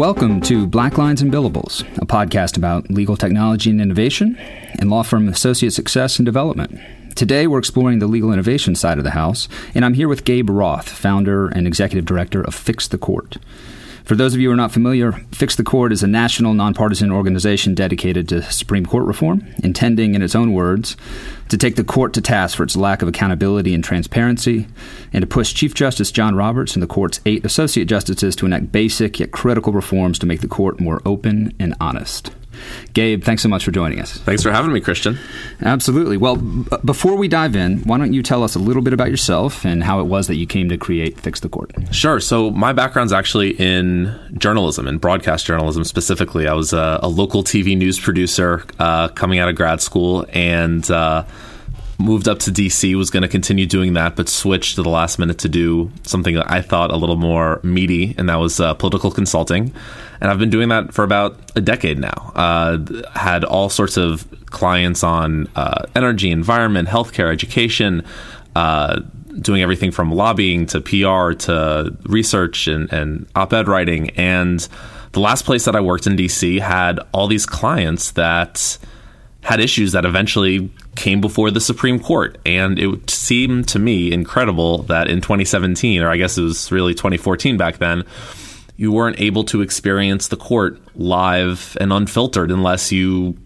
Welcome to Black Lines and Billables, a podcast about legal technology and innovation and law firm associate success and development. Today, we're exploring the legal innovation side of the house, and I'm here with Gabe Roth, founder and executive director of Fix the Court. For those of you who are not familiar, Fix the Court is a national nonpartisan organization dedicated to Supreme Court reform, intending, in its own words, to take the court to task for its lack of accountability and transparency, and to push Chief Justice John Roberts and the court's eight associate justices to enact basic yet critical reforms to make the court more open and honest. Gabe, thanks so much for joining us. Thanks for having me, Christian. Absolutely. Well, b- before we dive in, why don't you tell us a little bit about yourself and how it was that you came to create Fix the Court? Sure. So, my background's actually in journalism, in broadcast journalism specifically. I was a, a local TV news producer uh, coming out of grad school and uh, moved up to DC, was going to continue doing that, but switched to the last minute to do something that I thought a little more meaty, and that was uh, political consulting. And I've been doing that for about a decade now. Uh, had all sorts of clients on uh, energy, environment, healthcare, education, uh, doing everything from lobbying to PR to research and, and op ed writing. And the last place that I worked in DC had all these clients that had issues that eventually came before the Supreme Court. And it seemed to me incredible that in 2017, or I guess it was really 2014 back then, you weren't able to experience the court live and unfiltered unless you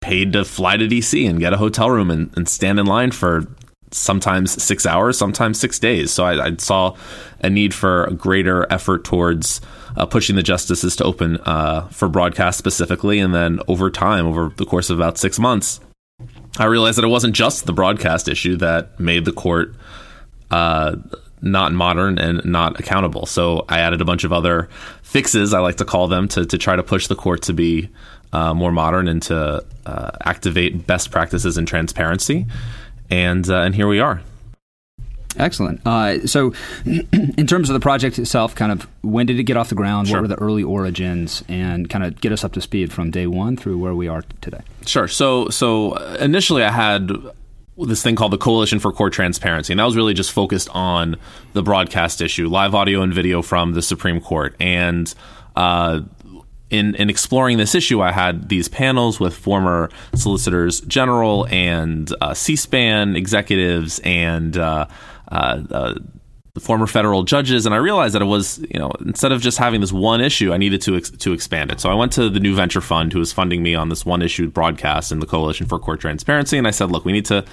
paid to fly to DC and get a hotel room and, and stand in line for sometimes six hours, sometimes six days. So I, I saw a need for a greater effort towards uh, pushing the justices to open uh, for broadcast specifically. And then over time, over the course of about six months, I realized that it wasn't just the broadcast issue that made the court uh, not modern and not accountable. So I added a bunch of other fixes, I like to call them, to, to try to push the court to be uh, more modern and to uh, activate best practices and transparency. And, uh, and here we are. Excellent. Uh, so, in terms of the project itself, kind of when did it get off the ground? Sure. What were the early origins, and kind of get us up to speed from day one through where we are today? Sure. So, so initially, I had this thing called the Coalition for Court Transparency, and that was really just focused on the broadcast issue, live audio and video from the Supreme Court. And uh, in, in exploring this issue, I had these panels with former solicitors general and uh, C-SPAN executives and uh, uh former federal judges, and I realized that it was, you know, instead of just having this one issue, I needed to ex- to expand it. So I went to the New Venture Fund, who was funding me on this one issue broadcast in the Coalition for Court Transparency, and I said, look, we need to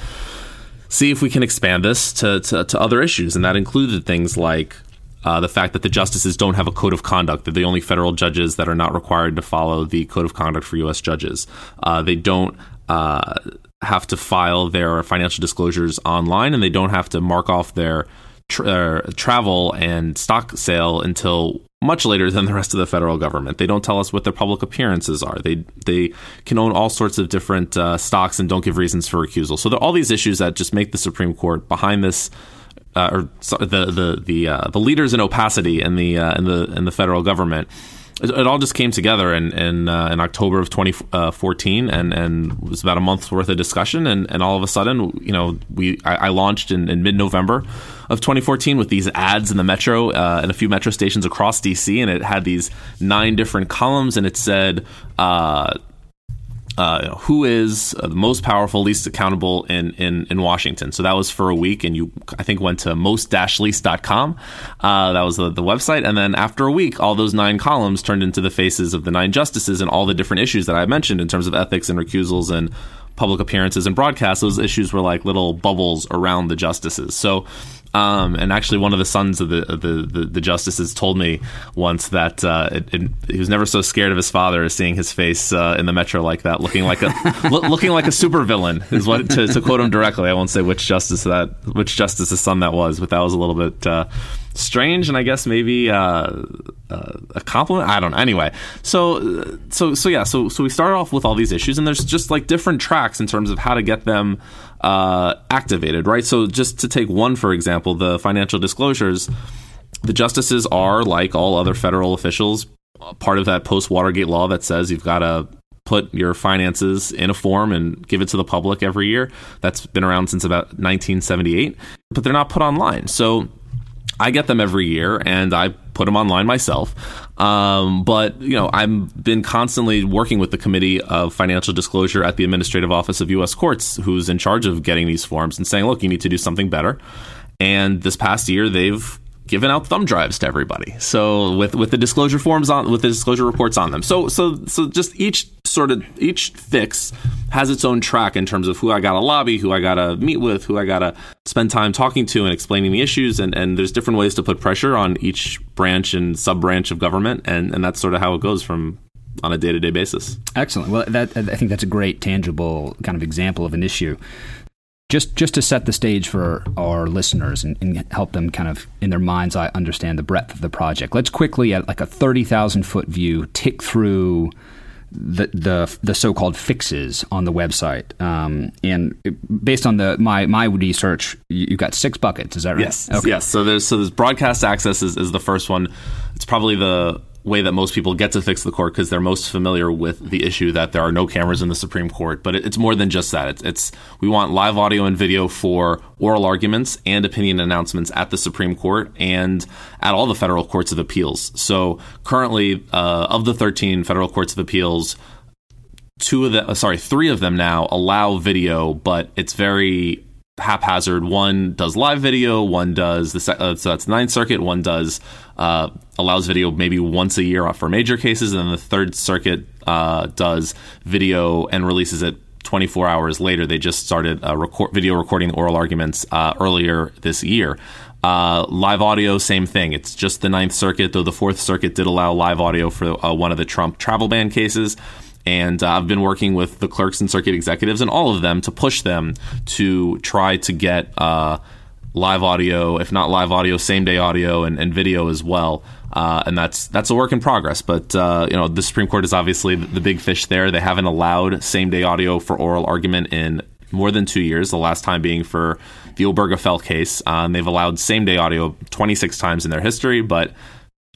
see if we can expand this to, to, to other issues, and that included things like uh, the fact that the justices don't have a code of conduct. They're the only federal judges that are not required to follow the code of conduct for U.S. judges. Uh, they don't. Uh, have to file their financial disclosures online and they don't have to mark off their tra- uh, travel and stock sale until much later than the rest of the federal government. They don't tell us what their public appearances are. They they can own all sorts of different uh, stocks and don't give reasons for recusal. So there are all these issues that just make the Supreme Court behind this. Uh, or the the the uh, the leaders in opacity in the uh, in the in the federal government it, it all just came together in in, uh, in October of 2014, and and it was about a month's worth of discussion, and, and all of a sudden, you know, we I, I launched in, in mid November of 2014 with these ads in the metro uh, and a few metro stations across DC, and it had these nine different columns, and it said. Uh, uh, who is uh, the most powerful, least accountable in, in, in Washington. So that was for a week, and you, I think, went to most-least.com. Uh, that was the, the website. And then after a week, all those nine columns turned into the faces of the nine justices and all the different issues that I mentioned in terms of ethics and recusals and public appearances and broadcasts. Those issues were like little bubbles around the justices. So um, and actually, one of the sons of the the, the, the justices told me once that uh, it, it, he was never so scared of his father as seeing his face uh, in the metro like that, looking like a lo- looking like a supervillain. Is what to, to, quote him directly. I won't say which justice that which justice's son that was, but that was a little bit. Uh, strange and I guess maybe uh, uh, a compliment. I don't know. Anyway, so so so yeah. So so we start off with all these issues, and there's just like different tracks in terms of how to get them uh, activated, right? So just to take one for example, the financial disclosures. The justices are like all other federal officials, part of that post Watergate law that says you've got to put your finances in a form and give it to the public every year. That's been around since about 1978, but they're not put online. So I get them every year, and I put them online myself. Um, but you know, I've been constantly working with the Committee of Financial Disclosure at the Administrative Office of U.S. Courts, who's in charge of getting these forms and saying, "Look, you need to do something better." And this past year, they've given out thumb drives to everybody. So with with the disclosure forms on with the disclosure reports on them. So so so just each sort of each fix has its own track in terms of who I got to lobby, who I got to meet with, who I got to spend time talking to and explaining the issues and and there's different ways to put pressure on each branch and sub branch of government and and that's sort of how it goes from on a day-to-day basis. Excellent. Well, that, I think that's a great tangible kind of example of an issue just just to set the stage for our listeners and, and, help them kind of in their mind's eye understand the breadth of the project. Let's quickly at like a thirty thousand foot view tick through the the, the so called fixes on the website. Um, and based on the my my research, you've got six buckets. Is that right? Yes. Okay. Yes. So there's so there's broadcast access is, is the first one. It's probably the way that most people get to fix the court because they're most familiar with the issue that there are no cameras in the Supreme Court. But it, it's more than just that. It's, it's, we want live audio and video for oral arguments and opinion announcements at the Supreme Court and at all the federal courts of appeals. So currently, uh, of the 13 federal courts of appeals, two of the uh, sorry three of them now allow video, but it's very haphazard. One does live video, one does the uh, so that's Ninth Circuit, one does uh, allows video maybe once a year for major cases, and then the Third Circuit uh, does video and releases it 24 hours later. They just started record, video recording oral arguments uh, earlier this year. Uh, live audio, same thing. It's just the Ninth Circuit, though the Fourth Circuit did allow live audio for uh, one of the Trump travel ban cases. And uh, I've been working with the clerks and circuit executives and all of them to push them to try to get uh, live audio, if not live audio, same day audio and, and video as well. Uh, and that's that's a work in progress. But uh, you know, the Supreme Court is obviously the big fish there. They haven't allowed same day audio for oral argument in more than two years. The last time being for the Obergefell case. Uh, they've allowed same day audio 26 times in their history, but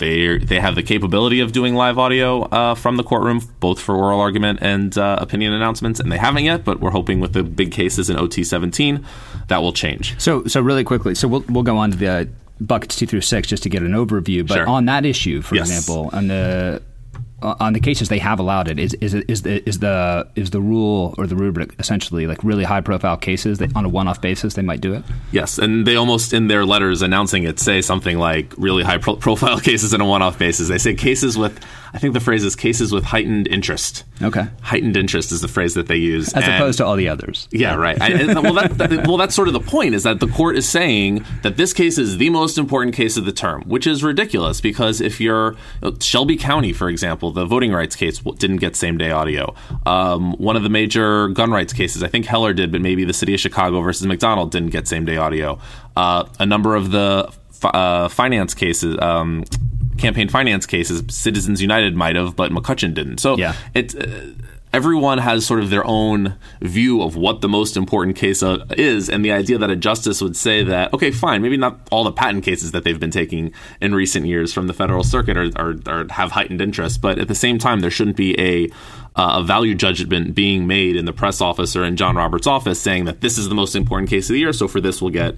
they they have the capability of doing live audio uh, from the courtroom, both for oral argument and uh, opinion announcements, and they haven't yet. But we're hoping with the big cases in OT seventeen that will change. So so really quickly, so we'll we'll go on to the buckets two through six just to get an overview. But sure. on that issue, for yes. example, on the on the cases they have allowed it, is is is the is the is the rule or the rubric essentially like really high profile cases that on a one off basis they might do it? Yes, and they almost in their letters announcing it say something like really high pro- profile cases on a one off basis. They say cases with I think the phrase is cases with heightened interest. Okay, heightened interest is the phrase that they use, as and, opposed to all the others. Yeah, right. I, well, that, that, well, that's sort of the point is that the court is saying that this case is the most important case of the term, which is ridiculous because if you're Shelby County, for example the voting rights case didn't get same day audio. Um, one of the major gun rights cases, I think Heller did, but maybe the city of Chicago versus McDonald didn't get same day audio. Uh, a number of the uh, finance cases, um, campaign finance cases, Citizens United might have, but McCutcheon didn't. So yeah. it. Uh, everyone has sort of their own view of what the most important case uh, is, and the idea that a justice would say that, okay, fine, maybe not all the patent cases that they've been taking in recent years from the federal circuit are, are, are have heightened interest, but at the same time, there shouldn't be a uh, a value judgment being made in the press office or in John Roberts' office saying that this is the most important case of the year, so for this we'll get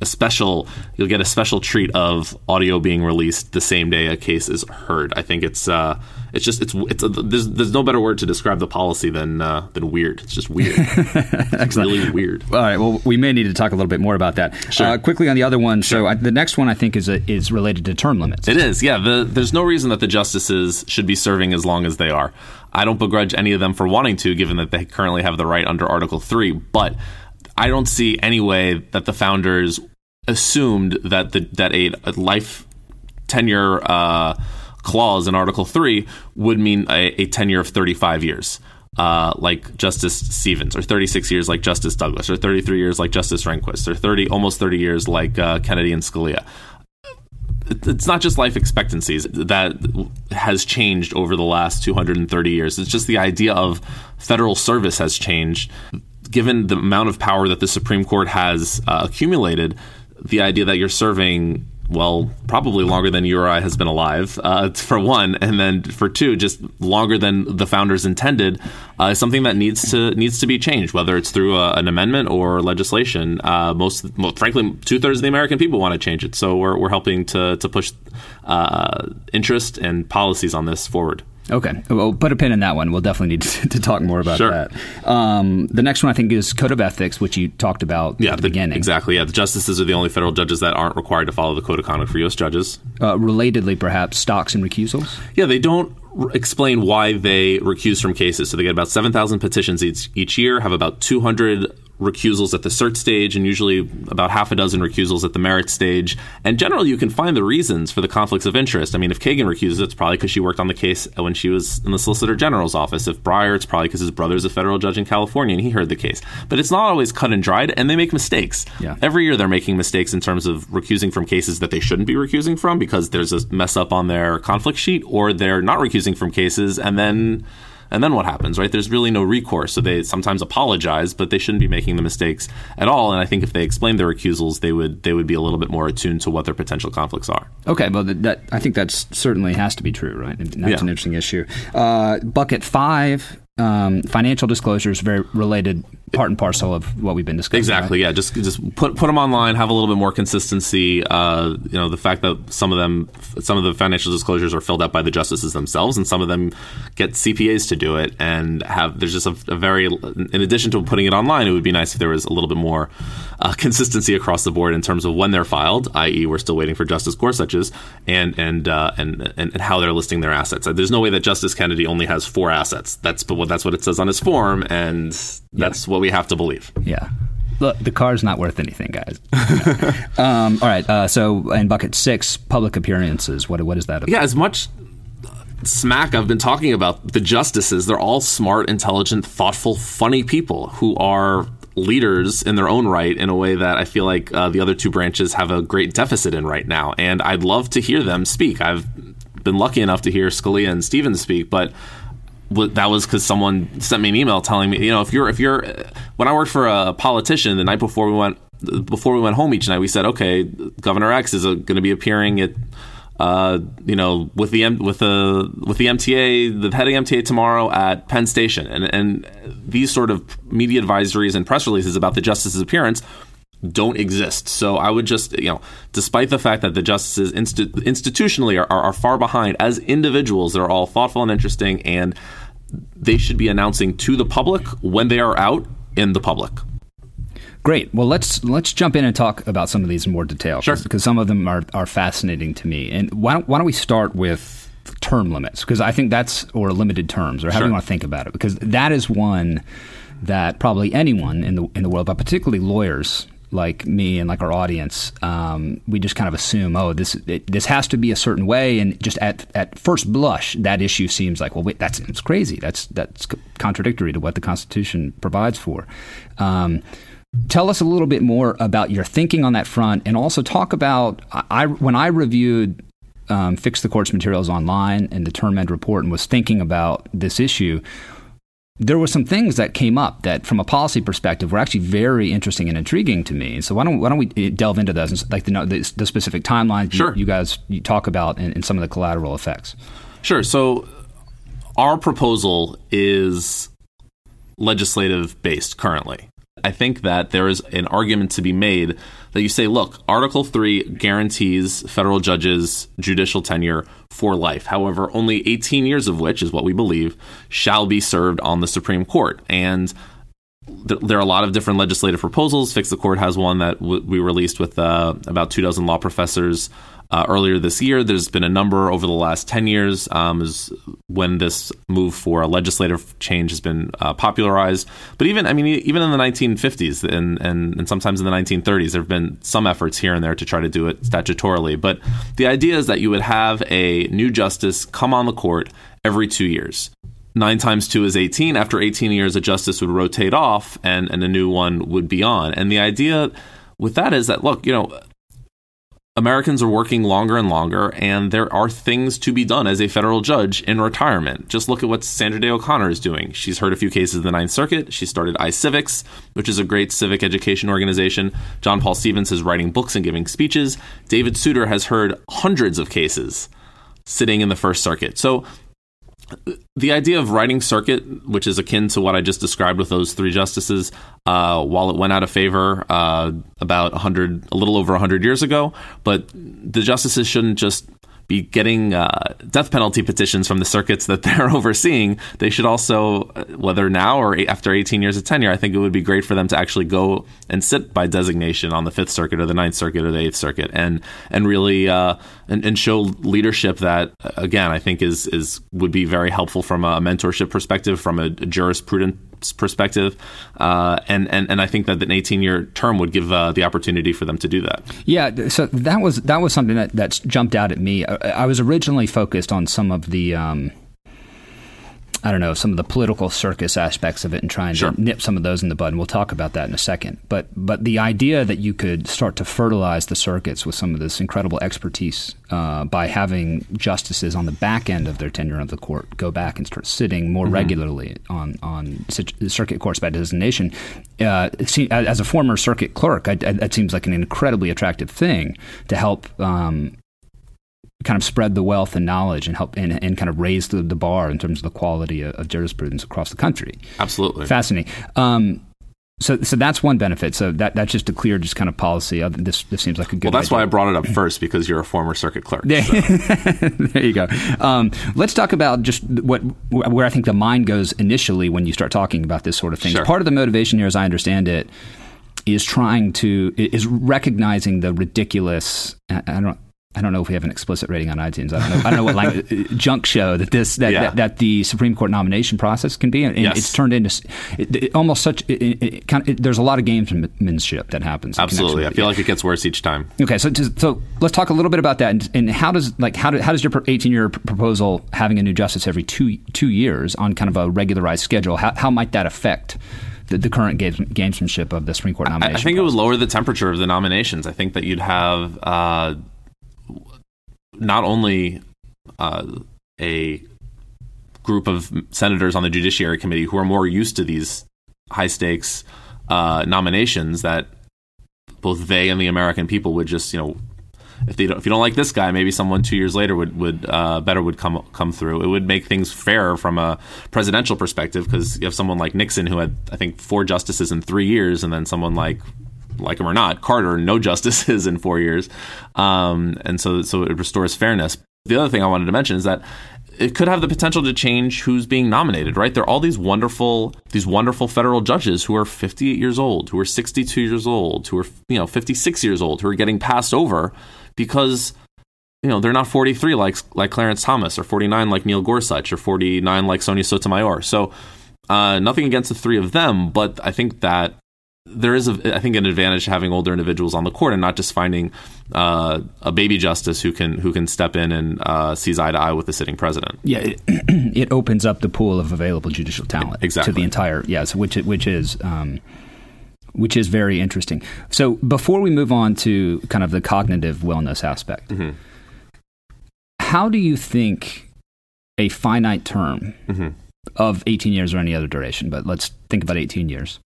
a special you'll get a special treat of audio being released the same day a case is heard. I think it's uh, it's just it's it's a, there's there's no better word to describe the policy than uh, than weird. It's just weird. it's really weird. All right. Well, we may need to talk a little bit more about that. Sure. Uh, quickly on the other one. Sure. So I, the next one I think is a, is related to term limits. It is. Yeah. The, there's no reason that the justices should be serving as long as they are. I don't begrudge any of them for wanting to, given that they currently have the right under Article Three, but. I don't see any way that the founders assumed that the that a, life tenure uh, clause in Article Three would mean a, a tenure of 35 years. Uh, like Justice Stevens, or 36 years like Justice Douglas, or 33 years like Justice Rehnquist, or 30 almost 30 years like uh, Kennedy and Scalia. It's not just life expectancies that has changed over the last 230 years. It's just the idea of federal service has changed. Given the amount of power that the Supreme Court has uh, accumulated, the idea that you're serving well, probably longer than you or I has been alive, uh, for one, and then for two, just longer than the founders intended, uh, is something that needs to needs to be changed, whether it's through a, an amendment or legislation. Uh, most, frankly, two thirds of the American people want to change it, so we're we're helping to to push uh, interest and policies on this forward. Okay, we'll put a pin in that one. We'll definitely need to, talk more about sure. that. Um, the next one I think is code of ethics, which you talked about yeah, at the, the, beginning. Exactly. Yeah, the justices are the only federal judges that aren't required to follow the code of conduct for U.S. judges. Uh, relatedly, perhaps stocks and recusals. Yeah, they don't r- explain why they recuse from cases. So they get about seven thousand petitions each each year, have about two hundred recusals at the cert stage and usually about half a dozen recusals at the merit stage. And generally, you can find the reasons for the conflicts of interest. I mean, if Kagan recuses, it's probably because she worked on the case when she was in the Solicitor General's office. If Breyer, it's probably because his brother's a federal judge in California and he heard the case. But it's not always cut and dried, and they make mistakes. Yeah. Every year, they're making mistakes in terms of recusing from cases that they shouldn't be recusing from because there's a mess up on their conflict sheet, or they're not recusing from cases and then and then what happens, right? There's really no recourse. So they sometimes apologize, but they shouldn't be making the mistakes at all. And I think if they explained their recusals, they would they would be a little bit more attuned to what their potential conflicts are. Okay, well, that, that I think that certainly has to be true, right? And that's Yeah. an interesting issue. Uh, bucket five, um, financial disclosures, very related, part and parcel of what we've been discussing. Exactly. Yeah. Just just put put them online. Have a little bit more consistency. Uh, you know, the fact that some of them, some of the financial disclosures are filled out by the justices themselves, and some of them get CPAs to do it. And have there's just a, a very, in addition to putting it online, it would be nice if there was a little bit more uh, consistency across the board in terms of when they're filed. I.e., we're still waiting for Justice Gorsuch's and and uh, and, and and how they're listing their assets. There's no way that Justice Kennedy only has four assets. That's but what that's what it says on his form, and that's what we have to believe. Yeah. Look, the car's not worth anything, guys. um, all right. Uh, so, in bucket six, public appearances. What what is that? About? Yeah, as much smack I've been talking about the justices, they're all smart, intelligent, thoughtful, funny people who are leaders in their own right in a way that I feel like uh, the other two branches have a great deficit in right now. And I'd love to hear them speak. I've been lucky enough to hear Scalia and Stevens speak, but that was because someone sent me an email telling me, you know, if you're if you're when I worked for a politician the night before we went before we went home each night, we said, okay, Governor X is going to be appearing at uh, you know, with the M- with the with the MTA, the head of MTA tomorrow at Penn Station, and and these sort of media advisories and press releases about the justice's appearance don't exist. So I would just, you know, despite the fact that the justices insti- institutionally are, are, are far behind, as individuals, they're all thoughtful and interesting, and they should be announcing to the public when they are out in the public. Great. Well, let's let's jump in and talk about some of these in more detail. Sure. Because some of them are, are fascinating to me. And why don't, why don't we start with term limits? Because I think that's, or limited terms, or how do Sure. you want to think about it? Because that is one that probably anyone in the, in the world, but particularly lawyers like me and like our audience, um, we just kind of assume, oh, this it, this has to be a certain way, and just at at first blush, that issue seems like, well, wait, that's it's crazy. That's that's contradictory to what the Constitution provides for. Um, tell us a little bit more about your thinking on that front, and also talk about I, I when I reviewed um, Fix the Court's materials online and the Term End report, and was thinking about this issue there were some things that came up that, from a policy perspective, were actually very interesting and intriguing to me. So why don't why don't we eh, delve into those, and, like the, the, the specific timelines you- you, guys you talk about and, and some of the collateral effects. Sure. So our proposal is legislative based currently. I think that there is an argument to be made that you say, look, Article 3 guarantees federal judges judicial tenure for life. However, only 18 years of which is what we believe shall be served on the Supreme Court. And th- there are a lot of different legislative proposals. Fix the Court has one that w- we released with uh, about two dozen law professors uh, earlier this year. There's been a number over the last 10 years um, is when this move for a legislative change has been uh, popularized. But even, I mean, even in the 1950s and, and, and sometimes in the 1930s, there have been some efforts here and there to try to do it statutorily. But the idea is that you would have a new justice come on the court every two years nine times two is 18. After 18 years, a justice would rotate off and, and a new one would be on. And the idea with that is that, look, you know, Americans are working longer and longer, and there are things to be done as a federal judge in retirement. Just look at what Sandra Day O'Connor is doing. She's heard a few cases in the Ninth Circuit. She started iCivics, which is a great civic education organization. John Paul Stevens is writing books and giving speeches. David Souter has heard hundreds of cases sitting in the First Circuit. So the idea of riding circuit, which is akin to what I just described with those three justices, uh, while it went out of favor uh, about a hundred, a little over hundred years ago, but the justices shouldn't just be getting uh, death penalty petitions from the circuits that they're overseeing, they should also, whether now or after 18 years of tenure, I think it would be great for them to actually go and sit by designation on the Fifth Circuit or the Ninth Circuit or the Eighth Circuit, and and really uh, and, and show leadership that again I think is is would be very helpful from a mentorship perspective, from a jurisprudence perspective, uh, and and and I think that an 18 year term would give uh, the opportunity for them to do that. Yeah, so that was that was something that that's jumped out at me. I, I was originally focused on some of the. Um, I don't know some of the political circus aspects of it and trying sure. to nip some of those in the bud. And we'll talk about that in a second. But but the idea that you could start to fertilize the circuits with some of this incredible expertise uh, by having justices on the back end of their tenure of the court go back and start sitting more mm-hmm. regularly on on circuit courts by designation. Uh, as a former circuit clerk, I, I, that seems like an incredibly attractive thing to help um, kind of spread the wealth and knowledge and help and, and kind of raise the, the bar in terms of the quality of, of jurisprudence across the country. Absolutely fascinating. Um, so, so that's one benefit. So that that's just a clear, just kind of policy. This this seems like a good. Well, that's idea. why I brought it up first because you're a former circuit clerk. So. there you go. Um, let's talk about just what where I think the mind goes initially when you start talking about this sort of thing. Sure. Part of the motivation here, as I understand it, is trying to is recognizing the ridiculous. I don't I don't know if we have an explicit rating on iTunes. I don't know. I don't know what language, uh, junk show that this that, yeah. that, that, the Supreme Court nomination process can be. And yes. it's turned into it, it, almost such. It, kind of, there's a lot of gamesmanship that happens. Absolutely, I feel like it gets worse each time. Okay, so just, so let's talk a little bit about that. And, and how does like how, do, how does your 18 year proposal having a new justice every two two years on kind of a regularized schedule? How how might that affect? The, the, current games, gamesmanship of the Supreme Court nomination. I, I think process. it would lower the temperature of the nominations. I think that you'd have uh, not only uh, a group of senators on the Judiciary Committee who are more used to these high stakes uh, nominations that both they and the American people would just you know if they don't, if you don't like this guy, maybe someone two years later would would uh, better would come come through. It would make things fairer from a presidential perspective because you have someone like Nixon who had I think four justices in three years, and then someone like like him or not, Carter, no justices in four years, um, and so so it restores fairness. The other thing I wanted to mention is that it could have the potential to change who's being nominated. Right, there are all these wonderful these wonderful federal judges who are 58 years old, who are 62 years old, who are you know 56 years old, who are getting passed over because you know they're not 43 like like Clarence Thomas or 49 like Neil Gorsuch or 49 like Sonia Sotomayor. So uh, nothing against the three of them, but I think that there is, a, I think, an advantage to having older individuals on the court and not just finding uh, a baby justice who can who can step in and uh, sees eye to eye with the sitting president. Yeah, it, it, opens up the pool of available judicial talent exactly. to the entire yes, which which is. Um, which is very interesting. So, before we move on to kind of the cognitive wellness aspect, mm-hmm. how do you think a finite term mm-hmm. of 18 years or any other duration, but let's think about 18 years,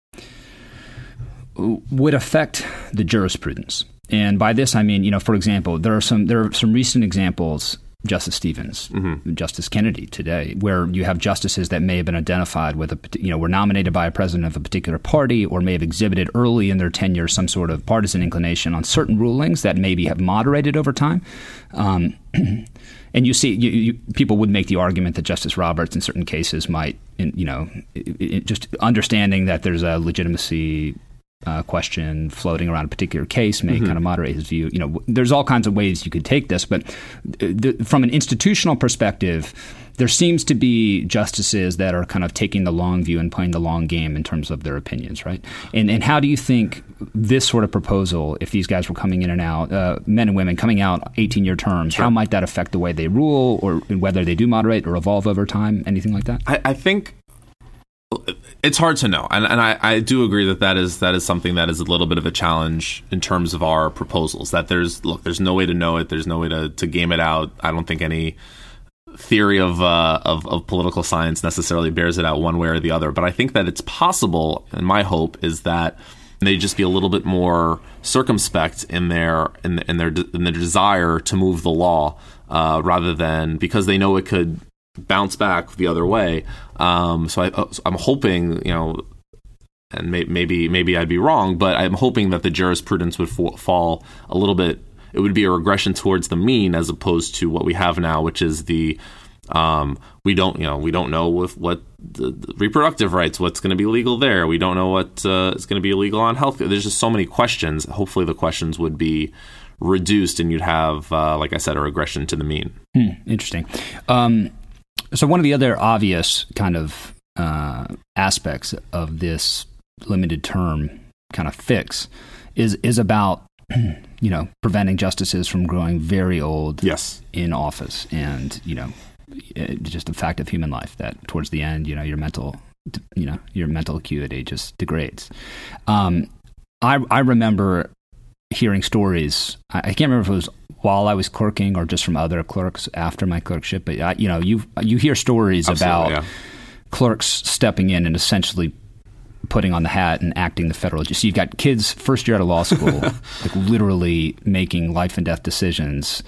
would affect the jurisprudence. And by this, I mean, you know, for example, there are some there are some recent examples, Justice Stevens, mm-hmm. Justice Kennedy today, where you have justices that may have been identified with a, you know, were nominated by a president of a particular party, or may have exhibited early in their tenure some sort of partisan inclination on certain rulings that maybe have moderated over time. Um, and you see, you, you, people would make the argument that Justice Roberts, in certain cases, might, in, you know, it, it, just understanding that there's a legitimacy uh, question floating around a particular case may mm-hmm. kind of moderate his view. You know, there's all kinds of ways you could take this, but th- from an institutional perspective, there seems to be justices that are kind of taking the long view and playing the long game in terms of their opinions, right? And and how do you think this sort of proposal, if these guys were coming in and out, uh, men and women coming out 18 year terms, sure. how might that affect the way they rule, or whether they do moderate or evolve over time? Anything like that? I, I think It's hard to know, and and I, I do agree that that is that is something that is a little bit of a challenge in terms of our proposals. That there's look, there's no way to know it. There's no way to to game it out. I don't think any theory of, uh, of of political science necessarily bears it out one way or the other. But I think that it's possible, and my hope is that they just be a little bit more circumspect in their in, in their in their desire to move the law uh, rather than because they know it could bounce back the other way. Um, so I, uh, I'm hoping, you know, and may, maybe maybe I'd be wrong, but I'm hoping that the jurisprudence would fall a little bit. It would be a regression towards the mean as opposed to what we have now, which is the um, we don't you know we don't know with what the, the reproductive rights what's going to be legal there. We don't know what uh, is going to be illegal on health. There's just so many questions. Hopefully, the questions would be reduced, and you'd have, uh, like I said, a regression to the mean. Hmm, interesting. Um, so one of the other obvious kind of uh, aspects of this limited term kind of fix is is about you know preventing justices from growing very old yes. in office and you know just a fact of human life that towards the end you know your mental you know your mental acuity just degrades um, I, I remember hearing stories I, I can't remember if it was while I was clerking or just from other clerks after my clerkship. But I, you know, you you hear stories Absolutely, about yeah. clerks stepping in and essentially putting on the hat and acting the federal. So you've got kids first year out of law school, like literally making life and death decisions,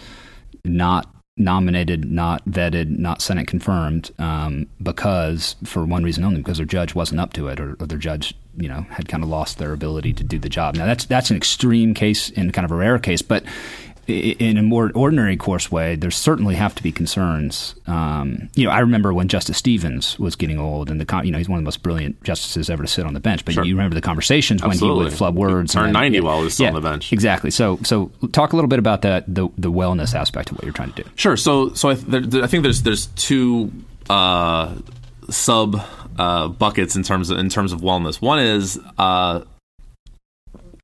not nominated, not vetted, not Senate confirmed, um, because for one reason only, because their judge wasn't up to it, or, or their judge, you know, had kind of lost their ability to do the job. Now that's that's an extreme case and kind of a rare case, but in a more ordinary course way, there certainly have to be concerns. Um, you know, I remember when Justice Stevens was getting old, and the you know he's one of the most brilliant justices ever to sit on the bench. But sure. you remember the conversations Absolutely. when he would flub words. He turned ninety while he was yeah, on the bench. Exactly. So, so talk a little bit about that the the wellness aspect of what you're trying to do. Sure. So, so I, there, I think there's there's two uh, sub uh, buckets in terms of in terms of wellness. One is uh,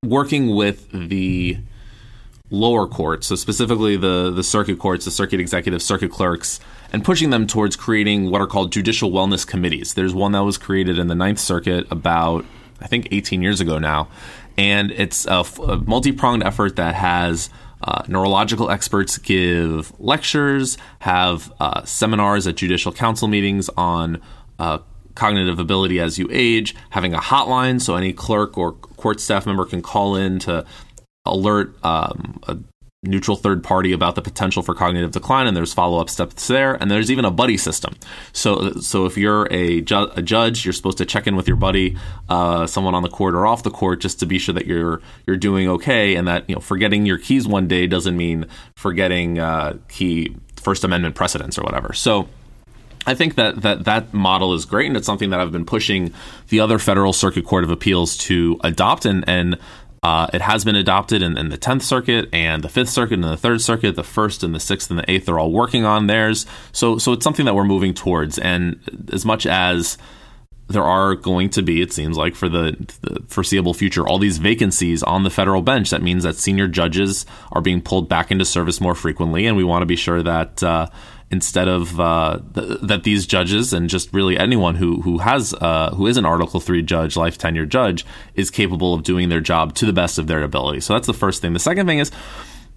working with the lower courts, so specifically the, the circuit courts, the circuit executive, circuit clerks, and pushing them towards creating what are called judicial wellness committees. There's one that was created in the Ninth Circuit about, I think, 18 years ago now. And it's a, a multi pronged effort that has uh, neurological experts give lectures, have uh, seminars at judicial council meetings on uh, cognitive ability as you age, having a hotline so any clerk or court staff member can call in to alert um, a neutral third party about the potential for cognitive decline, and there's follow up steps there. And there's even a buddy system. So, so if you're a, ju- a judge, you're supposed to check in with your buddy, uh, someone on the court or off the court, just to be sure that you're you're doing okay, and that you know forgetting your keys one day doesn't mean forgetting uh, key First Amendment precedents or whatever. So. I think that, that that model is great, and it's something that I've been pushing the other federal circuit court of appeals to adopt. And, and uh, it has been adopted in, in, the 10th Circuit and the 5th Circuit and the 3rd Circuit. The 1st and the 6th and the 8th are all working on theirs. So, so it's something that we're moving towards. And as much as there are going to be, it seems like, for the, the, foreseeable future, all these vacancies on the federal bench. That means that senior judges are being pulled back into service more frequently, and we want to be sure that uh, instead of uh, th- that these judges and just really anyone who who has uh, who is an Article Three judge, life tenure judge, is capable of doing their job to the best of their ability. So that's the first thing. The second thing is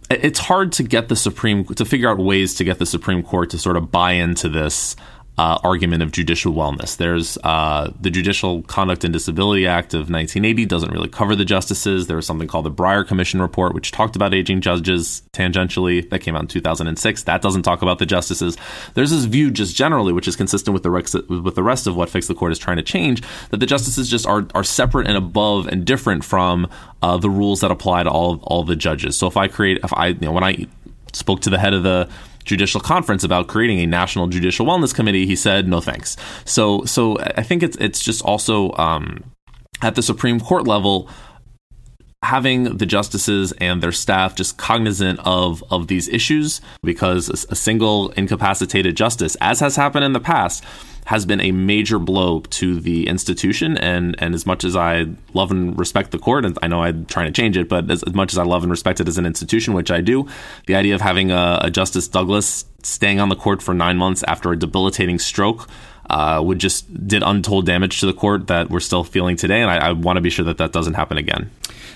it's hard to get the Supreme to figure out ways to get the Supreme Court to sort of buy into this uh, argument of judicial wellness. There's uh, the Judicial Conduct and Disability Act of 1980 doesn't really cover the justices. There was something called the Breyer Commission report, which talked about aging judges tangentially. That came out in 2006. That doesn't talk about the justices. There's this view just generally, which is consistent with the rest, with the rest of what Fix the Court is trying to change, that the justices just are are separate and above and different from uh, the rules that apply to all all the judges. So if I create, if I you know when I spoke to the head of the judicial conference about creating a national judicial wellness committee, he said no thanks. So so I think it's it's just also um, at the Supreme Court level having the justices and their staff just cognizant of of these issues because a, single incapacitated justice as has happened in the past has been a major blow to the institution. And, and as much as I love and respect the court, and I know I'm trying to change it, but as, as much as I love and respect it as an institution, which I do, the idea of having a, a Justice Douglas staying on the court for nine months after a debilitating stroke uh, would just did untold damage to the court that we're still feeling today, and I, I want to be sure that that doesn't happen again.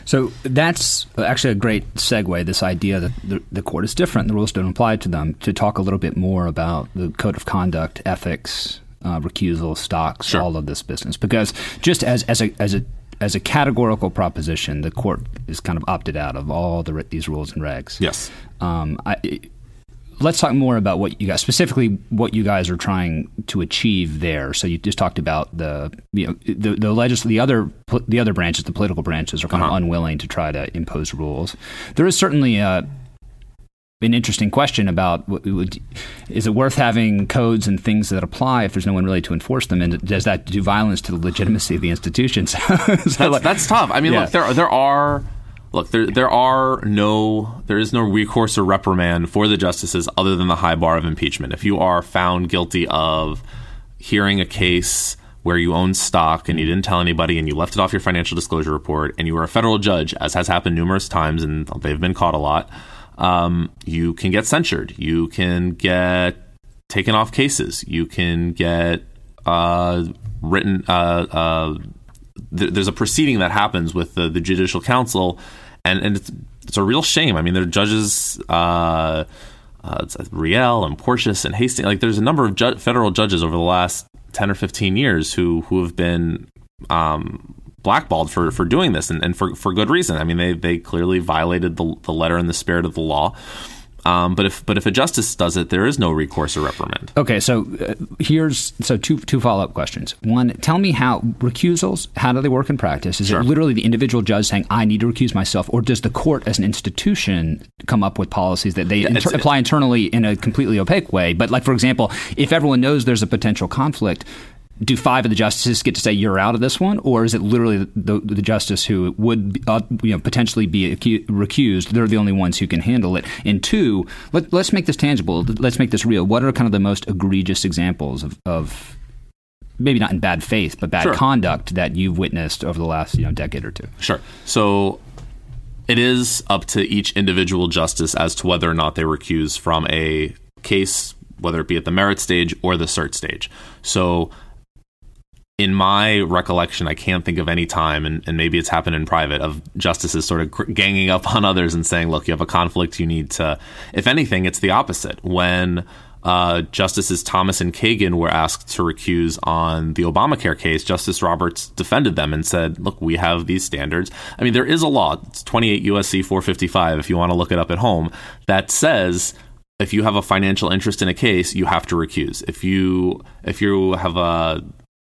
So that's actually a great segue. This idea that the, the court is different, the rules don't apply to them. To talk a little bit more about the code of conduct, ethics, uh, recusal, stocks, Sure. all of this business, because just as as a as a as a categorical proposition, the court is kind of opted out of all the, these rules and regs. Yes. Um, I, let's talk more about what you guys specifically what you guys are trying to achieve there. So you just talked about the you know the the legis- the other the other branches, the political branches, are kind Uh-huh. of unwilling to try to impose rules. There is certainly a an interesting question about would, is it worth having codes and things that apply if there's no one really to enforce them, and does that do violence to the legitimacy of the institutions? So, That's, like- that's tough. I mean, Yeah. look, there there are look there there are no there is no recourse or reprimand for the justices other than the high bar of impeachment. If you are found guilty of hearing a case where you own stock and you didn't tell anybody and you left it off your financial disclosure report and you were a federal judge, as has happened numerous times and they've been caught a lot, um, you can get censured. You can get taken off cases. You can get uh, written. Uh, uh, th- there's a proceeding that happens with the, the judicial council, and, and it's, it's a real shame. I mean, there are judges. Uh, uh, it's Real and Porteous and Hastings. Like, there's a number of ju- federal judges over the last ten or fifteen years who who have been um, blackballed for, for doing this, and, and for, for good reason. I mean, they they clearly violated the, the letter and the spirit of the law. Um, but if but if a justice does it, there is no recourse or reprimand. Okay, so uh, here's so two two follow up questions. One, tell me how recusals how do they work in practice? Is Sure. it literally the individual judge saying I need to recuse myself, or does the court as an institution come up with policies that they inter- apply internally in a completely opaque way? But like for example, if everyone knows there's a potential conflict. Do five of the justices get to say you're out of this one, or is it literally the, the, the justice who would uh, you know potentially be acu- recused? They're the only ones who can handle it. And two, let, let's make this tangible. Let's make this real. What are kind of the most egregious examples of, of maybe not in bad faith, but bad Sure. conduct that you've witnessed over the last you know decade or two? Sure. So it is up to each individual justice as to whether or not they recuse from a case, whether it be at the merit stage or the cert stage. So in my recollection, I can't think of any time, and, and maybe it's happened in private, of justices sort of ganging up on others and saying, look, you have a conflict, you need to. If anything, it's the opposite. When uh, Justices Thomas and Kagan were asked to recuse on the Obamacare case, Justice Roberts defended them and said, look, we have these standards. I mean, there is a law, it's 28 USC 455, if you want to look it up at home, that says if you have a financial interest in a case, you have to recuse. If you if you have a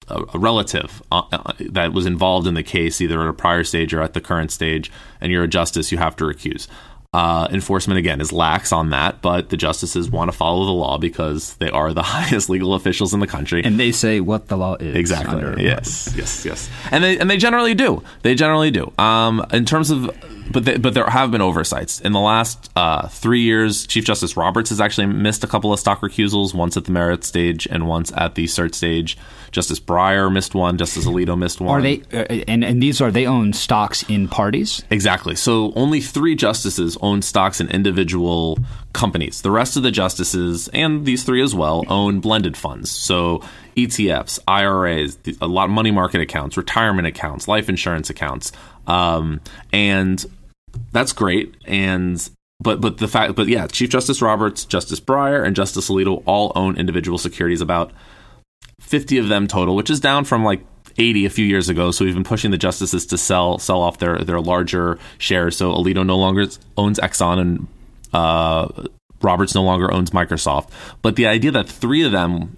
a, a relative uh, uh, that was involved in the case, either at a prior stage or at the current stage, and you're a justice, you have to recuse. Uh, enforcement again is lax on that, but the justices want to follow the law because they are the highest legal officials in the country. And they say what the law is. Exactly. Yes. Yes. Yes. And they and they generally do. They generally do. Um, in terms of, but they, but there have been oversights in the last uh, three years. Chief Justice Roberts has actually missed a couple of stock recusals, once at the merit stage and once at the cert stage. Justice Breyer missed one. Justice Alito missed one. Are they? Uh, and and these are they own stocks in parties. Exactly. So only three justices own stocks in individual companies. The rest of the justices, and these three as well, own blended funds. So ETFs, IRAs, a lot of money market accounts, retirement accounts, life insurance accounts, um, and that's great. And but but the fact, but yeah, Chief Justice Roberts, Justice Breyer, and Justice Alito all own individual securities. About 50 of them total, which is down from like 80 a few years ago. So we've been pushing the justices to sell sell off their their larger shares. So Alito no longer owns Exxon and uh, Roberts no longer owns Microsoft. But the idea that three of them,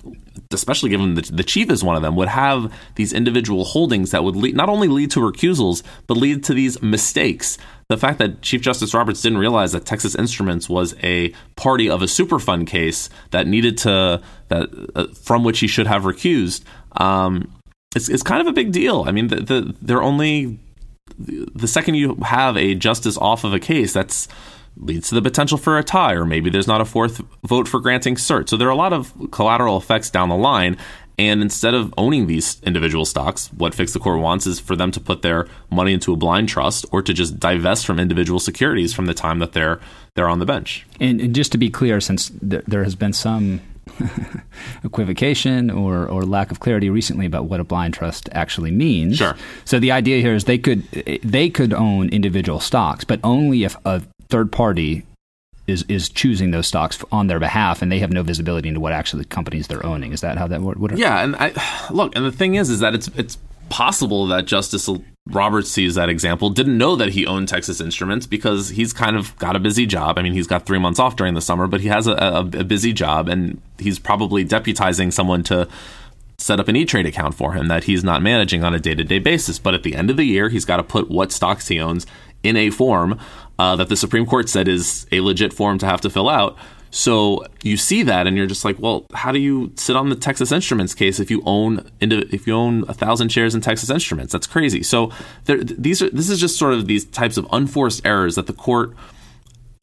especially given the, the chief is one of them, would have these individual holdings that would lead, not only lead to recusals, but lead to these mistakes. The fact that Chief Justice Roberts didn't realize that Texas Instruments was a party of a Superfund case that needed to that uh, from which he should have recused. Um, it's, it's kind of a big deal. I mean, the, the, they're only the second you have a justice off of a case, that's leads to the potential for a tie, or maybe there's not a fourth vote for granting cert. So there are a lot of collateral effects down the line. And instead of owning these individual stocks, what Fix the Court wants is for them to put their money into a blind trust or to just divest from individual securities from the time that they're they're on the bench. And, and just to be clear, since there, there has been some equivocation or, or lack of clarity recently about what a blind trust actually means. Sure. So the idea here is they could they could own individual stocks, but only if a third party is is choosing those stocks on their behalf, and they have no visibility into what actually companies they're owning. Is that how that would? Yeah, and I look, and the thing is, is that it's it's possible that Justice Roberts sees that example, didn't know that he owned Texas Instruments because he's kind of got a busy job. I mean, he's got three months off during the summer, but he has a, a, a busy job, and he's probably deputizing someone to set up an E-Trade account for him that he's not managing on a day-to-day basis. But at the end of the year, he's got to put what stocks he owns in a form uh, that the Supreme Court said is a legit form to have to fill out. So you see that, and you're just like, well, how do you sit on the Texas Instruments case if you own if you own a thousand shares in Texas Instruments? That's crazy. So there, these are this is just sort of these types of unforced errors that the court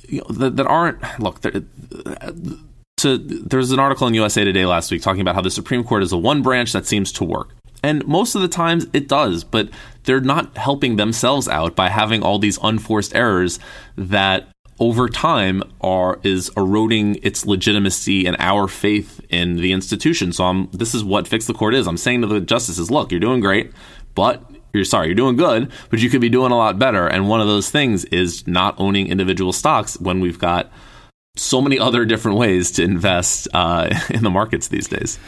you know, that, that aren't look. To, there's an article in USA Today last week talking about how the Supreme Court is a one branch that seems to work. And most of the times it does, but they're not helping themselves out by having all these unforced errors that over time are is eroding its legitimacy and our faith in the institution. So I'm this is what fix the court is. I'm saying to the justices, look, you're doing great, but you're sorry, you're doing good, but you could be doing a lot better. And one of those things is not owning individual stocks when we've got so many other different ways to invest uh, in the markets these days.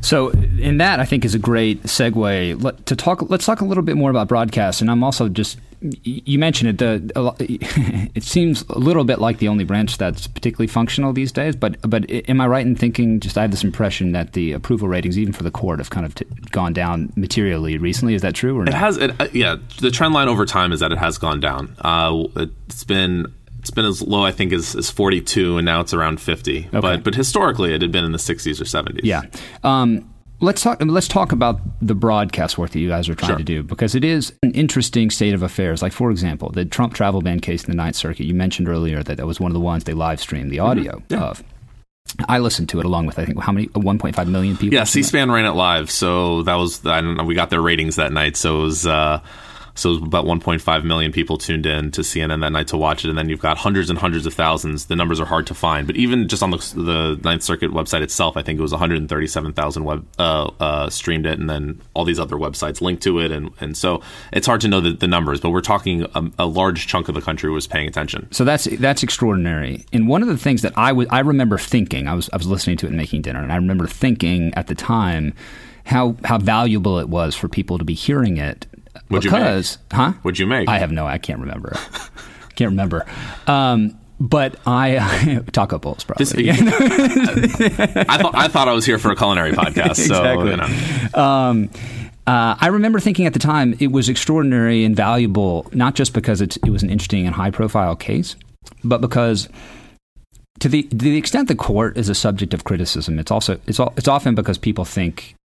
So, in that, I think is a great segue Let, to talk. Let's talk a little bit more about broadcast, and I'm also just you mentioned it. The it seems a little bit like the only branch that's particularly functional these days. But but am I right in thinking? Just I have this impression that the approval ratings, even for the court, have kind of t- gone down materially recently. Is that true? Or not? it has. It, uh, yeah, the trend line over time is that it has gone down. Uh, it's been it's been as low, I think, as, as 42, and now it's around 50. Okay. But but historically, it had been in the 60s or 70s. Yeah. Um, Let's talk. Let's talk about the broadcast work that you guys are trying sure. to do because it is an interesting state of affairs. Like for example, the Trump travel ban case in the Ninth Circuit. You mentioned earlier that that was one of the ones they live streamed the mm-hmm. audio mm-hmm. yeah. of. I listened to it along with I think how many 1.5 million people. Yeah, C-SPAN ran it live, so that was I don't know. We got their ratings that night, so it was. Uh, so about 1.5 million people tuned in to CNN that night to watch it, and then you've got hundreds and hundreds of thousands. The numbers are hard to find, but even just on the, the Ninth Circuit website itself, I think it was 137,000 web uh, uh, streamed it, and then all these other websites linked to it, and and so it's hard to know the, the numbers, but we're talking a, a, large chunk of the country was paying attention. So that's that's extraordinary. And one of the things that I was I remember thinking, I was I was listening to it and making dinner, and I remember thinking at the time how how valuable it was for people to be hearing it What'd because, huh? What'd you make? I have no. I can't remember. can't remember. Um, but I taco bowls probably. This, I thought I thought I was here for a culinary podcast. exactly. So, you know. um, uh, I remember thinking at the time it was extraordinary and valuable, not just because it was an interesting and high profile case, but because to the to the extent the court is a subject of criticism, it's also it's it's often because people think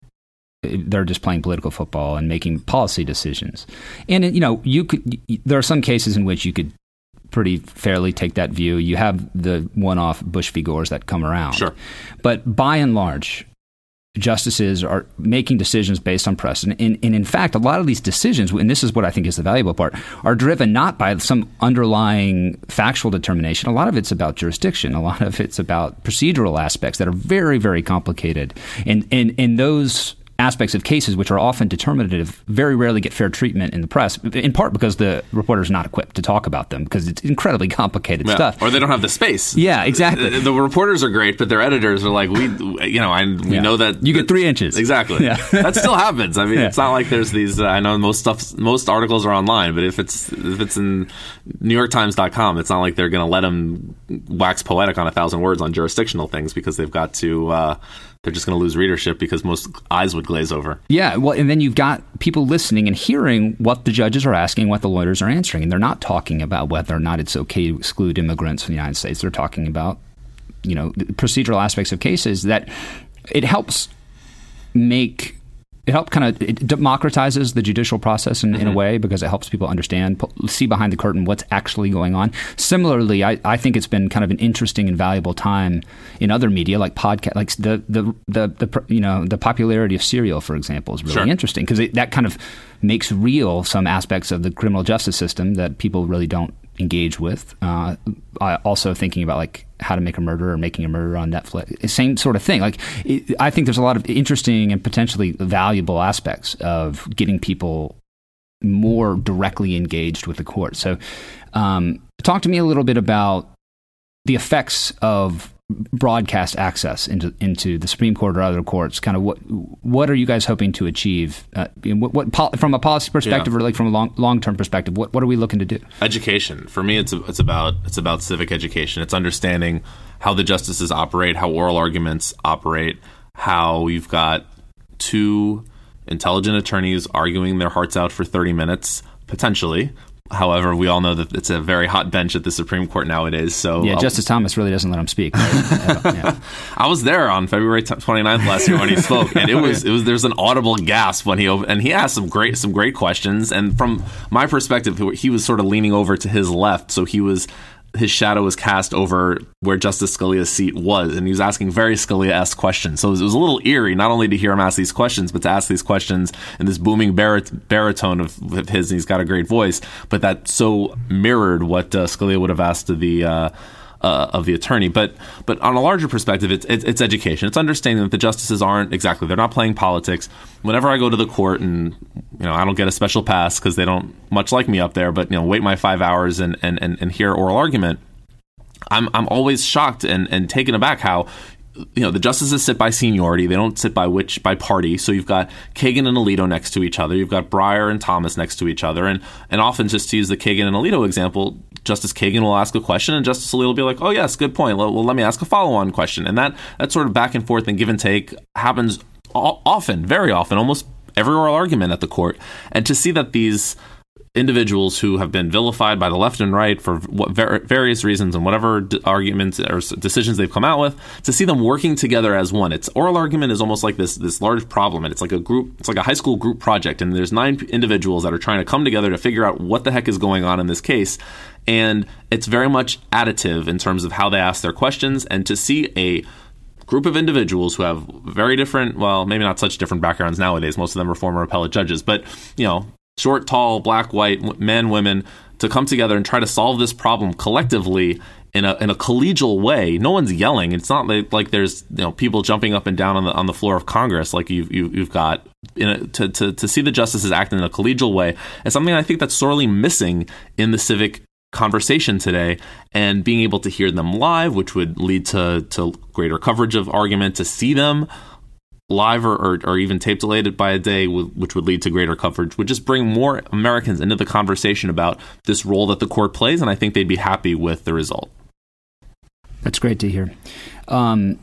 they're just playing political football and making policy decisions. And you know, you could there are some cases in which you could pretty fairly take that view. You have the one-off Bush v. Gores that come around, sure. But by and large, justices are making decisions based on precedent. And, and, in fact, a lot of these decisions, and this is what I think is the valuable part, are driven not by some underlying factual determination. A lot of it's about jurisdiction. A lot of it's about procedural aspects that are very, very complicated. And, and, and those aspects of cases which are often determinative very rarely get fair treatment in the press, in part because the reporter is not equipped to talk about them because it's incredibly complicated yeah. stuff. Or they don't have the space. Yeah, exactly. The, the reporters are great, but their editors are like, we, you know, I, we yeah. know that. You get three inches. Exactly. Yeah. that still happens. I mean, yeah. it's not like there's these, uh, I know most stuff, most articles are online, but if it's, if it's in NewYorkTimes.com, it's not like they're going to let them wax poetic on a thousand words on jurisdictional things because they've got to, uh, they're just going to lose readership because most eyes would glaze over. Yeah, well, and then you've got people listening and hearing what the judges are asking, what the lawyers are answering, and they're not talking about whether or not it's okay to exclude immigrants from the United States. They're talking about, you know, procedural aspects of cases that it helps make it helps kind of it democratizes the judicial process in, mm-hmm. in, a mm-hmm. way because it helps people understand see behind the curtain what's actually going on similarly I, I think it's been kind of an interesting and valuable time in other media like podcast like the, the the the, you know the popularity of serial for example is really sure. interesting because that kind of makes real some aspects of the criminal justice system that people really don't engage with uh, uh, also thinking about like how to make a murder or making a murder on Netflix. Same sort of thing. Like it, I think there's a lot of interesting and potentially valuable aspects of getting people more directly engaged with the court. So, um, talk to me a little bit about the effects of broadcast access into into the Supreme Court or other courts. Kind of what what are you guys hoping to achieve? Uh, what, what from a policy perspective yeah. or like from a long long term perspective? What what are we looking to do? Education for me, it's it's about it's about civic education. It's understanding how the justices operate, how oral arguments operate, how you've got two intelligent attorneys arguing their hearts out for 30 minutes potentially However, we all know that it's a very hot bench at the Supreme Court nowadays. So yeah, Justice Thomas really doesn't let him speak. yeah. I was there on February 29th last year when he spoke, and it was it was there's an audible gasp when he and he asked some great some great questions. And from my perspective, he was sort of leaning over to his left, so he was his shadow was cast over where Justice Scalia's seat was, and he was asking very Scalia-esque questions. So it was, it was, a little eerie, not only to hear him ask these questions, but to ask these questions in this booming barit- baritone of, of, his, and he's got a great voice, but that so mirrored what uh, Scalia would have asked of the. Uh, uh, of the attorney. But but on a larger perspective, it's, it's, it's education. It's understanding that the justices aren't exactly they're not playing politics. Whenever I go to the court and you know I don't get a special pass because they don't much like me up there, but you know wait my five hours and and, and, and hear oral argument. I'm I'm always shocked and, and taken aback how you know the justices sit by seniority. They don't sit by which by party. So you've got kagan and alito next to each other. You've got breyer and thomas next to each other. And and often just to use the kagan and alito example justice kagan will ask a question and justice alito will be like oh yes good point. Well, well let me ask a follow-on question. And that that sort of back and forth and give and take happens often very often almost every oral argument at the court. And to see that these individuals who have been vilified by the left and right for ver- various reasons and whatever d- arguments or decisions they've come out with to see them working together as one it's oral argument is almost like this this large problem and it's like a group it's like a high school group project and there's nine individuals that are trying to come together to figure out what the heck is going on in this case and it's very much additive in terms of how they ask their questions and to see a group of individuals who have very different, well, maybe not such different backgrounds nowadays. Most of them are former appellate judges, but you know, short, tall, black, white, men, women, to come together and try to solve this problem collectively in a in a collegial way. No one's yelling. It's not like, like there's you know people jumping up and down on the on the floor of Congress like you've you, have you have got a, to, to to see the justices act in a collegial way is something I think that's sorely missing in the civic conversation today and being able to hear them live which would lead to to greater coverage of argument to see them live or, or, or, even tape delayed by a day, which would lead to greater coverage, would just bring more Americans into the conversation about this role that the court plays, and I think they'd be happy with the result. That's great to hear. Um,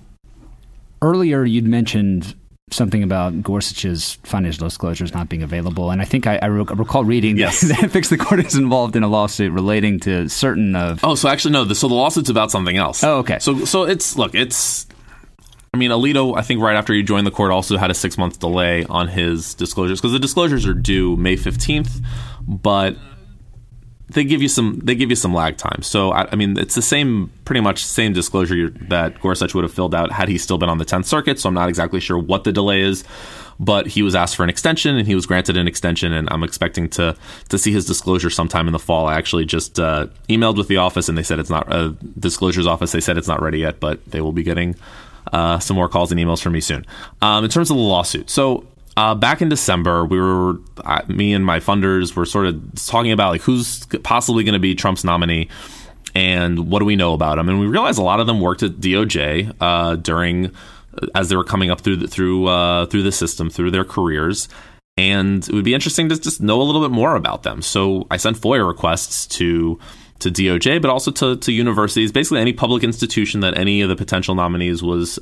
earlier, you'd mentioned something about Gorsuch's financial disclosures not being available, and I think I, I recall reading yes. that Fix the Court is involved in a lawsuit relating to certain of. Oh, so actually no. The, so the lawsuit's about something else. Oh, okay. So so it's look, it's I mean, Alito, I think right after he joined the court, also had a six month delay on his disclosures because the disclosures are due May fifteenth, but they give you some they give you some lag time. So I, I, mean, it's the same pretty much same disclosure that Gorsuch would have filled out had he still been on the Tenth Circuit. So I'm not exactly sure what the delay is, but he was asked for an extension and he was granted an extension, and I'm expecting to to see his disclosure sometime in the fall. I actually just uh, emailed with the office and they said it's not uh, disclosures office. They said it's not ready yet, but they will be getting uh, some more calls and emails from me soon. Um, in terms of the lawsuit, so uh, back in December, we were uh, me and my funders were sort of talking about like who's possibly going to be Trump's nominee and what do we know about him. And we realized a lot of them worked at DOJ uh, during as they were coming up through the, through uh, through the system through their careers. And it would be interesting to just know a little bit more about them. So I sent FOIA requests to to DOJ, but also to, to universities, basically any public institution that any of the potential nominees was,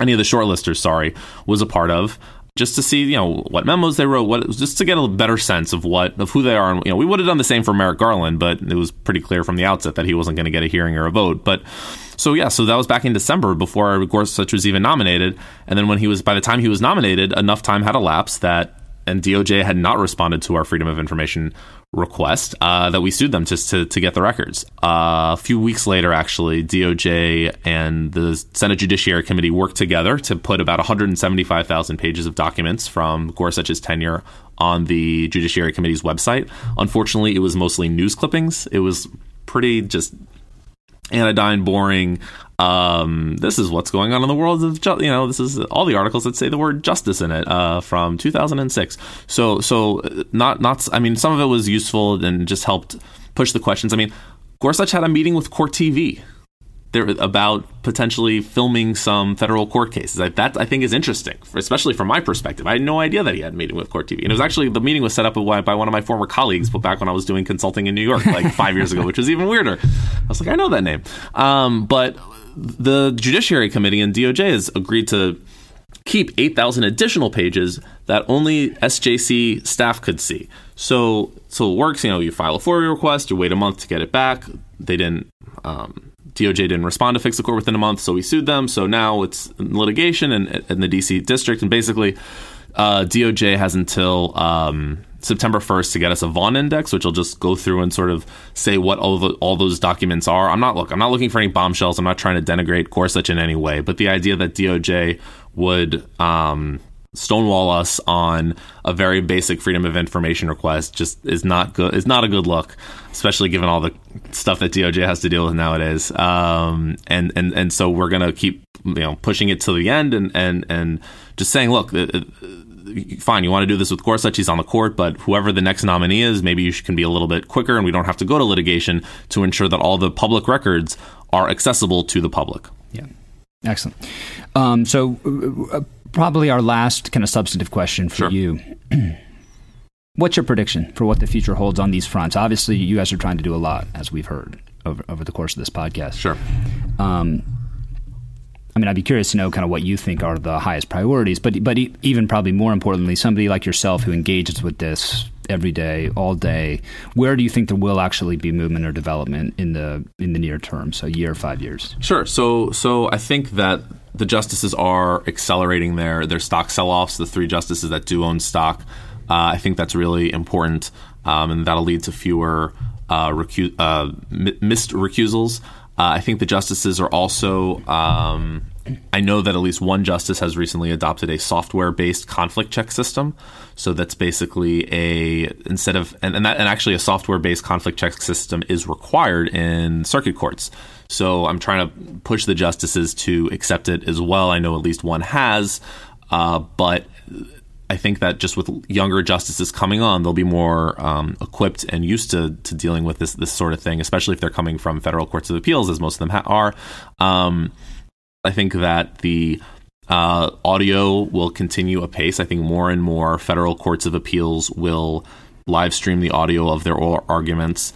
any of the shortlisters, sorry, was a part of just to see you know what memos they wrote what just to get a better sense of what of who they are and you know we would have done the same for Merrick Garland but it was pretty clear from the outset that he wasn't going to get a hearing or a vote. But so yeah so that was back in December before Gorsuch was even nominated. And then when he was by the time he was nominated enough time had elapsed that and DOJ had not responded to our Freedom of Information request uh, that we sued them just to, to get the records. Uh, a few weeks later, actually, DOJ and the Senate Judiciary Committee worked together to put about 175,000 pages of documents from Gorsuch's tenure on the Judiciary Committee's website. Unfortunately, it was mostly news clippings. It was pretty just anodyne, boring. Um, this is what's going on in the world of ju- you know this is all the articles that say the word justice in it uh, from 2006. So so not not I mean some of it was useful and just helped push the questions. I mean Gorsuch had a meeting with Court TV there about potentially filming some federal court cases. I, that I think is interesting, especially from my perspective. I had no idea that he had a meeting with Court TV, and it was actually the meeting was set up by one of my former colleagues, but back when I was doing consulting in New York, like five years ago, which was even weirder. I was like, I know that name, um, but the Judiciary Committee and DOJ has agreed to keep 8,000 additional pages that only SJC staff could see. So, so it works. You know, you file a FOIA request, you wait a month to get it back. They didn't. Um, DOJ didn't respond to fix the court within a month, so we sued them. So now it's litigation in, in the DC district, and basically, uh, DOJ has until um, September 1st to get us a Vaughn index, which will just go through and sort of say what all the, all those documents are. I'm not look, I'm not looking for any bombshells. I'm not trying to denigrate Gorsuch in any way, but the idea that DOJ would um, stonewall us on a very basic freedom of information request just is not good. Is not a good look, especially given all the stuff that DOJ has to deal with nowadays. Um, and and and so we're gonna keep you know pushing it to the end and and and just saying, look. Uh, uh fine, you want to do this with Gorsuch, he's on the court, but whoever the next nominee is, maybe you can be a little bit quicker and we don't have to go to litigation to ensure that all the public records are accessible to the public. Yeah. Excellent. Um, so, uh, probably our last kind of substantive question for sure. you. What's your prediction for what the future holds on these fronts? Obviously, you guys are trying to do a lot, as we've heard over, over the course of this podcast. Sure. Um, I mean, I'd be curious to know kind of what you think are the highest priorities, but but even probably more importantly, somebody like yourself who engages with this every day, all day, where do you think there will actually be movement or development in the in the near term, so year, five years? Sure. So so I think that the justices are accelerating their their stock sell-offs. The three justices that do own stock, uh, I think that's really important, um, and that'll lead to fewer uh, recu- uh, missed recusals. Uh, I think the justices are also. Um, I know that at least one justice has recently adopted a software-based conflict check system. So that's basically a instead of and and, that, and actually a software-based conflict check system is required in circuit courts. So I'm trying to push the justices to accept it as well. I know at least one has, uh, but I think that just with younger justices coming on, they'll be more um, equipped and used to, to dealing with this this sort of thing, especially if they're coming from federal courts of appeals, as most of them ha- are. Um, I think that the uh, audio will continue apace. I think more and more federal courts of appeals will live stream the audio of their oral arguments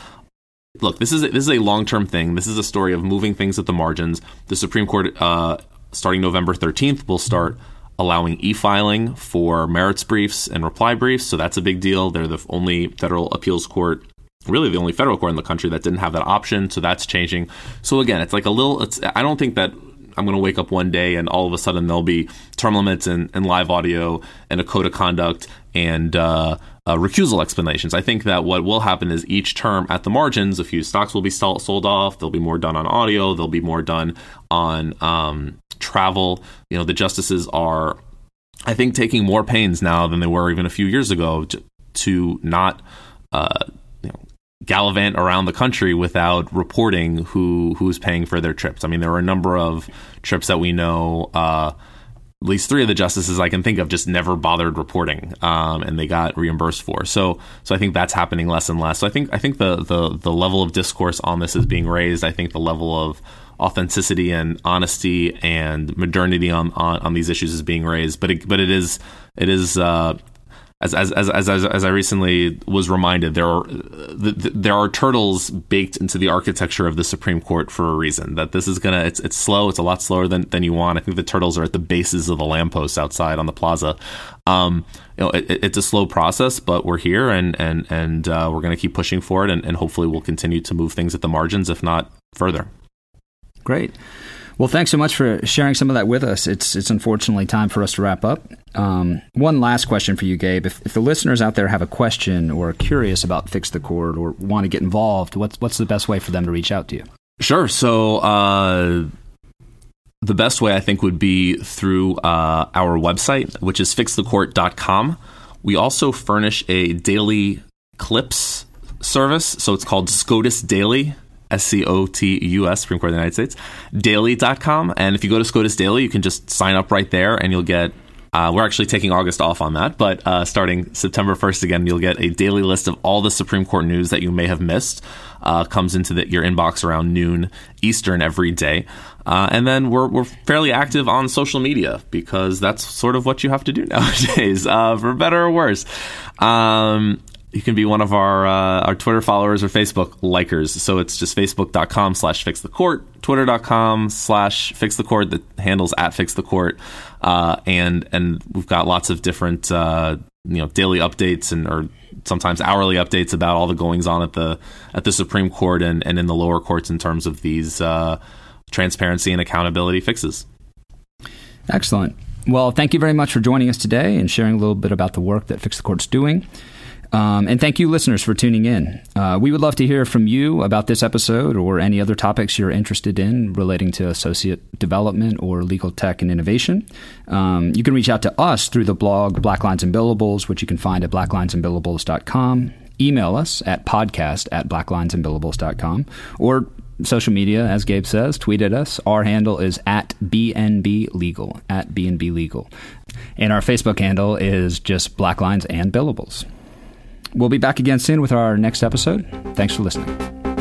look, this is a, this is a long term thing. This is a story of moving things at the margins. The Supreme Court, uh, starting November 13th, will start allowing e filing for merits briefs and reply briefs. So that's a big deal. They're the only federal appeals court. Really, the only federal court in the country that didn't have that option, so that's changing. So again, it's like a little. It's I don't think that I'm going to wake up one day and all of a sudden there'll be term limits and, and live audio and a code of conduct and uh, uh, recusal explanations. I think that what will happen is each term at the margins, a few stocks will be sold off. There'll be more done on audio. There'll be more done on um, travel. You know, the justices are, I think, taking more pains now than they were even a few years ago to, to not. Uh, gallivant around the country without reporting who who's paying for their trips. I mean, there are a number of trips that we know uh, at least three of the justices I can think of just never bothered reporting, um, and they got reimbursed for. So, so I think that's happening less and less. So I think I think the the the level of discourse on this is being raised. I think the level of authenticity and honesty and modernity on, on, on these issues is being raised. But it, but it is it is uh, as as as as, as I recently was reminded, there are the, the, there are turtles baked into the architecture of the Supreme Court for a reason. That this is gonna it's it's slow. It's a lot slower than than you want. I think the turtles are at the bases of the lampposts outside on the plaza. Um, you know, it, it's a slow process, but we're here and and and uh, we're gonna keep pushing for it, and, and hopefully we'll continue to move things at the margins, if not further. Great. Well, thanks so much for sharing some of that with us. It's it's unfortunately time for us to wrap up. Um, one last question for you, Gabe. If, if the listeners out there have a question or are curious about Fix the Court or want to get involved, what's what's the best way for them to reach out to you? Sure. So uh, the best way I think would be through uh, our website, which is fixthecourt.com. We also furnish a daily clips service, so it's called SCOTUS Daily S C O T U S, Supreme Court of the United States, daily.com. And if you go to SCOTUS Daily, you can just sign up right there and you'll get uh, we're actually taking August off on that, but uh, starting September 1st again, you'll get a daily list of all the Supreme Court news that you may have missed. Uh, comes into the, your inbox around noon Eastern every day. Uh, and then we're, we're fairly active on social media because that's sort of what you have to do nowadays, uh, for better or worse. Um, you can be one of our uh, our Twitter followers or Facebook likers. So it's just facebook.com slash fix the court, twitter.com slash fix the court, the handles at fix the court. Uh, and and we've got lots of different uh, you know daily updates and or sometimes hourly updates about all the goings on at the at the Supreme Court and, and in the lower courts in terms of these uh, transparency and accountability fixes. Excellent. Well, thank you very much for joining us today and sharing a little bit about the work that Fix the Court's doing. Um, and thank you, listeners, for tuning in. Uh, we would love to hear from you about this episode or any other topics you're interested in relating to associate development or legal tech and innovation. Um, you can reach out to us through the blog Black Lines and Billables, which you can find at blacklinesandbillables.com. Email us at podcast at blacklinesandbillables.com or social media, as Gabe says, tweet at us. Our handle is at BNB Legal, at BNB Legal. And our Facebook handle is just Black Lines and Billables. We'll be back again soon with our next episode. Thanks for listening.